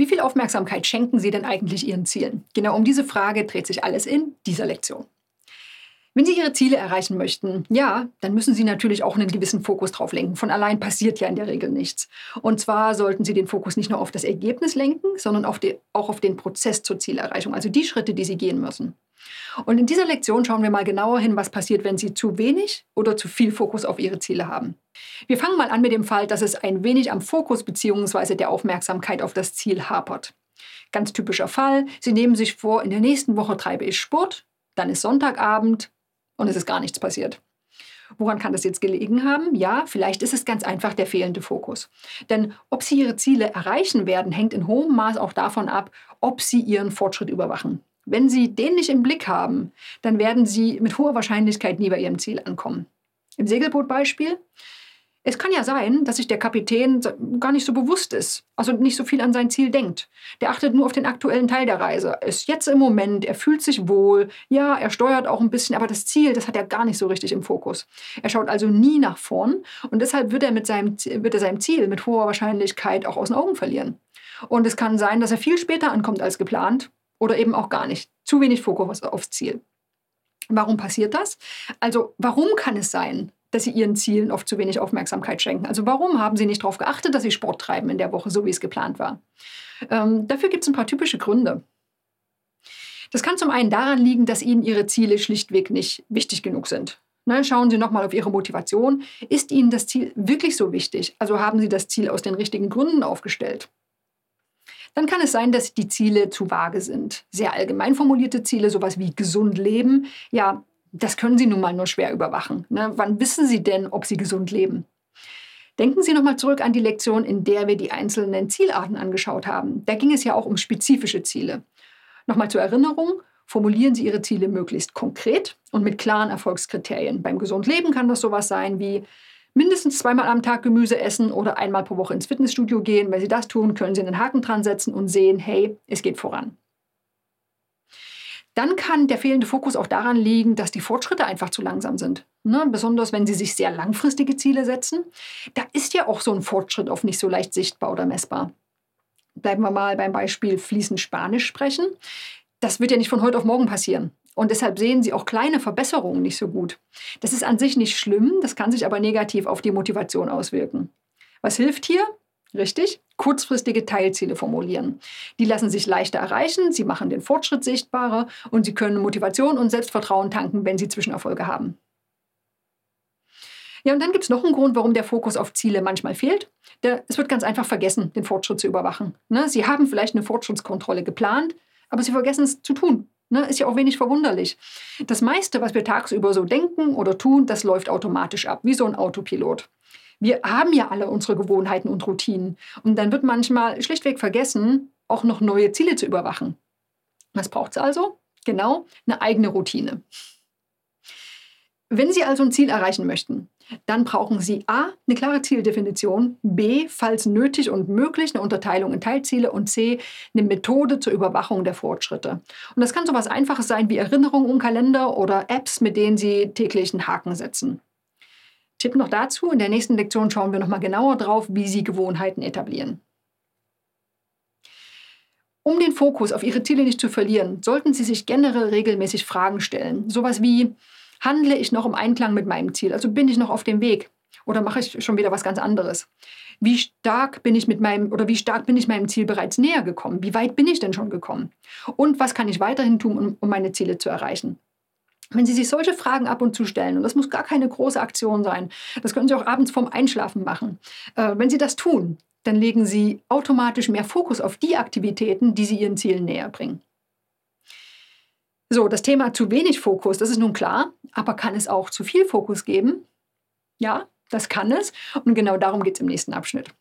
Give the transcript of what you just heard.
Wie viel Aufmerksamkeit schenken Sie denn eigentlich Ihren Zielen? Genau um diese Frage dreht sich alles in dieser Lektion. Wenn Sie Ihre Ziele erreichen möchten, ja, dann müssen Sie natürlich auch einen gewissen Fokus drauf lenken. Von allein passiert ja in der Regel nichts. Und zwar sollten Sie den Fokus nicht nur auf das Ergebnis lenken, sondern auf die, auch auf den Prozess zur Zielerreichung, also die Schritte, die Sie gehen müssen. Und in dieser Lektion schauen wir mal genauer hin, was passiert, wenn Sie zu wenig oder zu viel Fokus auf Ihre Ziele haben. Wir fangen mal an mit dem Fall, dass es ein wenig am Fokus bzw. der Aufmerksamkeit auf das Ziel hapert. Ganz typischer Fall, Sie nehmen sich vor, in der nächsten Woche treibe ich Sport, dann ist Sonntagabend, und es ist gar nichts passiert. Woran kann das jetzt gelegen haben? Ja, vielleicht ist es ganz einfach der fehlende Fokus. Denn ob Sie Ihre Ziele erreichen werden, hängt in hohem Maß auch davon ab, ob Sie Ihren Fortschritt überwachen. Wenn Sie den nicht im Blick haben, dann werden Sie mit hoher Wahrscheinlichkeit nie bei Ihrem Ziel ankommen. Im Segelbootbeispiel, es kann ja sein, dass sich der Kapitän gar nicht so bewusst ist, also nicht so viel an sein Ziel denkt. Der achtet nur auf den aktuellen Teil der Reise. Ist jetzt im Moment, er fühlt sich wohl, ja, er steuert auch ein bisschen, aber das Ziel, das hat er gar nicht so richtig im Fokus. Er schaut also nie nach vorn und deshalb wird er mit seinem, wird er seinem Ziel mit hoher Wahrscheinlichkeit auch aus den Augen verlieren. Und es kann sein, dass er viel später ankommt als geplant oder eben auch gar nicht. Zu wenig Fokus aufs Ziel. Warum passiert das? Also warum kann es sein, dass sie ihren Zielen oft zu wenig Aufmerksamkeit schenken. Also warum haben sie nicht darauf geachtet, dass sie Sport treiben in der Woche, so wie es geplant war? Ähm, dafür gibt es ein paar typische Gründe. Das kann zum einen daran liegen, dass ihnen ihre Ziele schlichtweg nicht wichtig genug sind. Ne, schauen Sie nochmal auf Ihre Motivation. Ist Ihnen das Ziel wirklich so wichtig? Also haben Sie das Ziel aus den richtigen Gründen aufgestellt? Dann kann es sein, dass die Ziele zu vage sind. Sehr allgemein formulierte Ziele, sowas wie gesund leben, ja, das können Sie nun mal nur schwer überwachen. Ne? Wann wissen Sie denn, ob Sie gesund leben? Denken Sie nochmal zurück an die Lektion, in der wir die einzelnen Zielarten angeschaut haben. Da ging es ja auch um spezifische Ziele. Nochmal zur Erinnerung, formulieren Sie Ihre Ziele möglichst konkret und mit klaren Erfolgskriterien. Beim gesund Leben kann das sowas sein wie mindestens zweimal am Tag Gemüse essen oder einmal pro Woche ins Fitnessstudio gehen. Wenn Sie das tun, können Sie einen Haken dran setzen und sehen, hey, es geht voran. Dann kann der fehlende Fokus auch daran liegen, dass die Fortschritte einfach zu langsam sind. Ne? Besonders wenn Sie sich sehr langfristige Ziele setzen. Da ist ja auch so ein Fortschritt oft nicht so leicht sichtbar oder messbar. Bleiben wir mal beim Beispiel fließend Spanisch sprechen. Das wird ja nicht von heute auf morgen passieren. Und deshalb sehen Sie auch kleine Verbesserungen nicht so gut. Das ist an sich nicht schlimm, das kann sich aber negativ auf die Motivation auswirken. Was hilft hier? Richtig? Kurzfristige Teilziele formulieren. Die lassen sich leichter erreichen, sie machen den Fortschritt sichtbarer und sie können Motivation und Selbstvertrauen tanken, wenn sie Zwischenerfolge haben. Ja, und dann gibt es noch einen Grund, warum der Fokus auf Ziele manchmal fehlt. Der, es wird ganz einfach vergessen, den Fortschritt zu überwachen. Ne? Sie haben vielleicht eine Fortschrittskontrolle geplant, aber Sie vergessen es zu tun. Ne? Ist ja auch wenig verwunderlich. Das meiste, was wir tagsüber so denken oder tun, das läuft automatisch ab, wie so ein Autopilot. Wir haben ja alle unsere Gewohnheiten und Routinen. Und dann wird manchmal schlichtweg vergessen, auch noch neue Ziele zu überwachen. Was braucht es also? Genau, eine eigene Routine. Wenn Sie also ein Ziel erreichen möchten, dann brauchen Sie A, eine klare Zieldefinition, B, falls nötig und möglich, eine Unterteilung in Teilziele und C, eine Methode zur Überwachung der Fortschritte. Und das kann so etwas Einfaches sein wie Erinnerungen im Kalender oder Apps, mit denen Sie täglich einen Haken setzen. Tipp noch dazu, in der nächsten Lektion schauen wir nochmal genauer drauf, wie Sie Gewohnheiten etablieren. Um den Fokus auf Ihre Ziele nicht zu verlieren, sollten Sie sich generell regelmäßig Fragen stellen. Sowas wie, handle ich noch im Einklang mit meinem Ziel? Also bin ich noch auf dem Weg? Oder mache ich schon wieder was ganz anderes? Wie stark bin ich mit meinem oder wie stark bin ich meinem Ziel bereits näher gekommen? Wie weit bin ich denn schon gekommen? Und was kann ich weiterhin tun, um, um meine Ziele zu erreichen? Wenn Sie sich solche Fragen ab und zu stellen, und das muss gar keine große Aktion sein, das können Sie auch abends vorm Einschlafen machen. Äh, wenn Sie das tun, dann legen Sie automatisch mehr Fokus auf die Aktivitäten, die Sie Ihren Zielen näher bringen. So, das Thema zu wenig Fokus, das ist nun klar, aber kann es auch zu viel Fokus geben? Ja, das kann es. Und genau darum geht es im nächsten Abschnitt.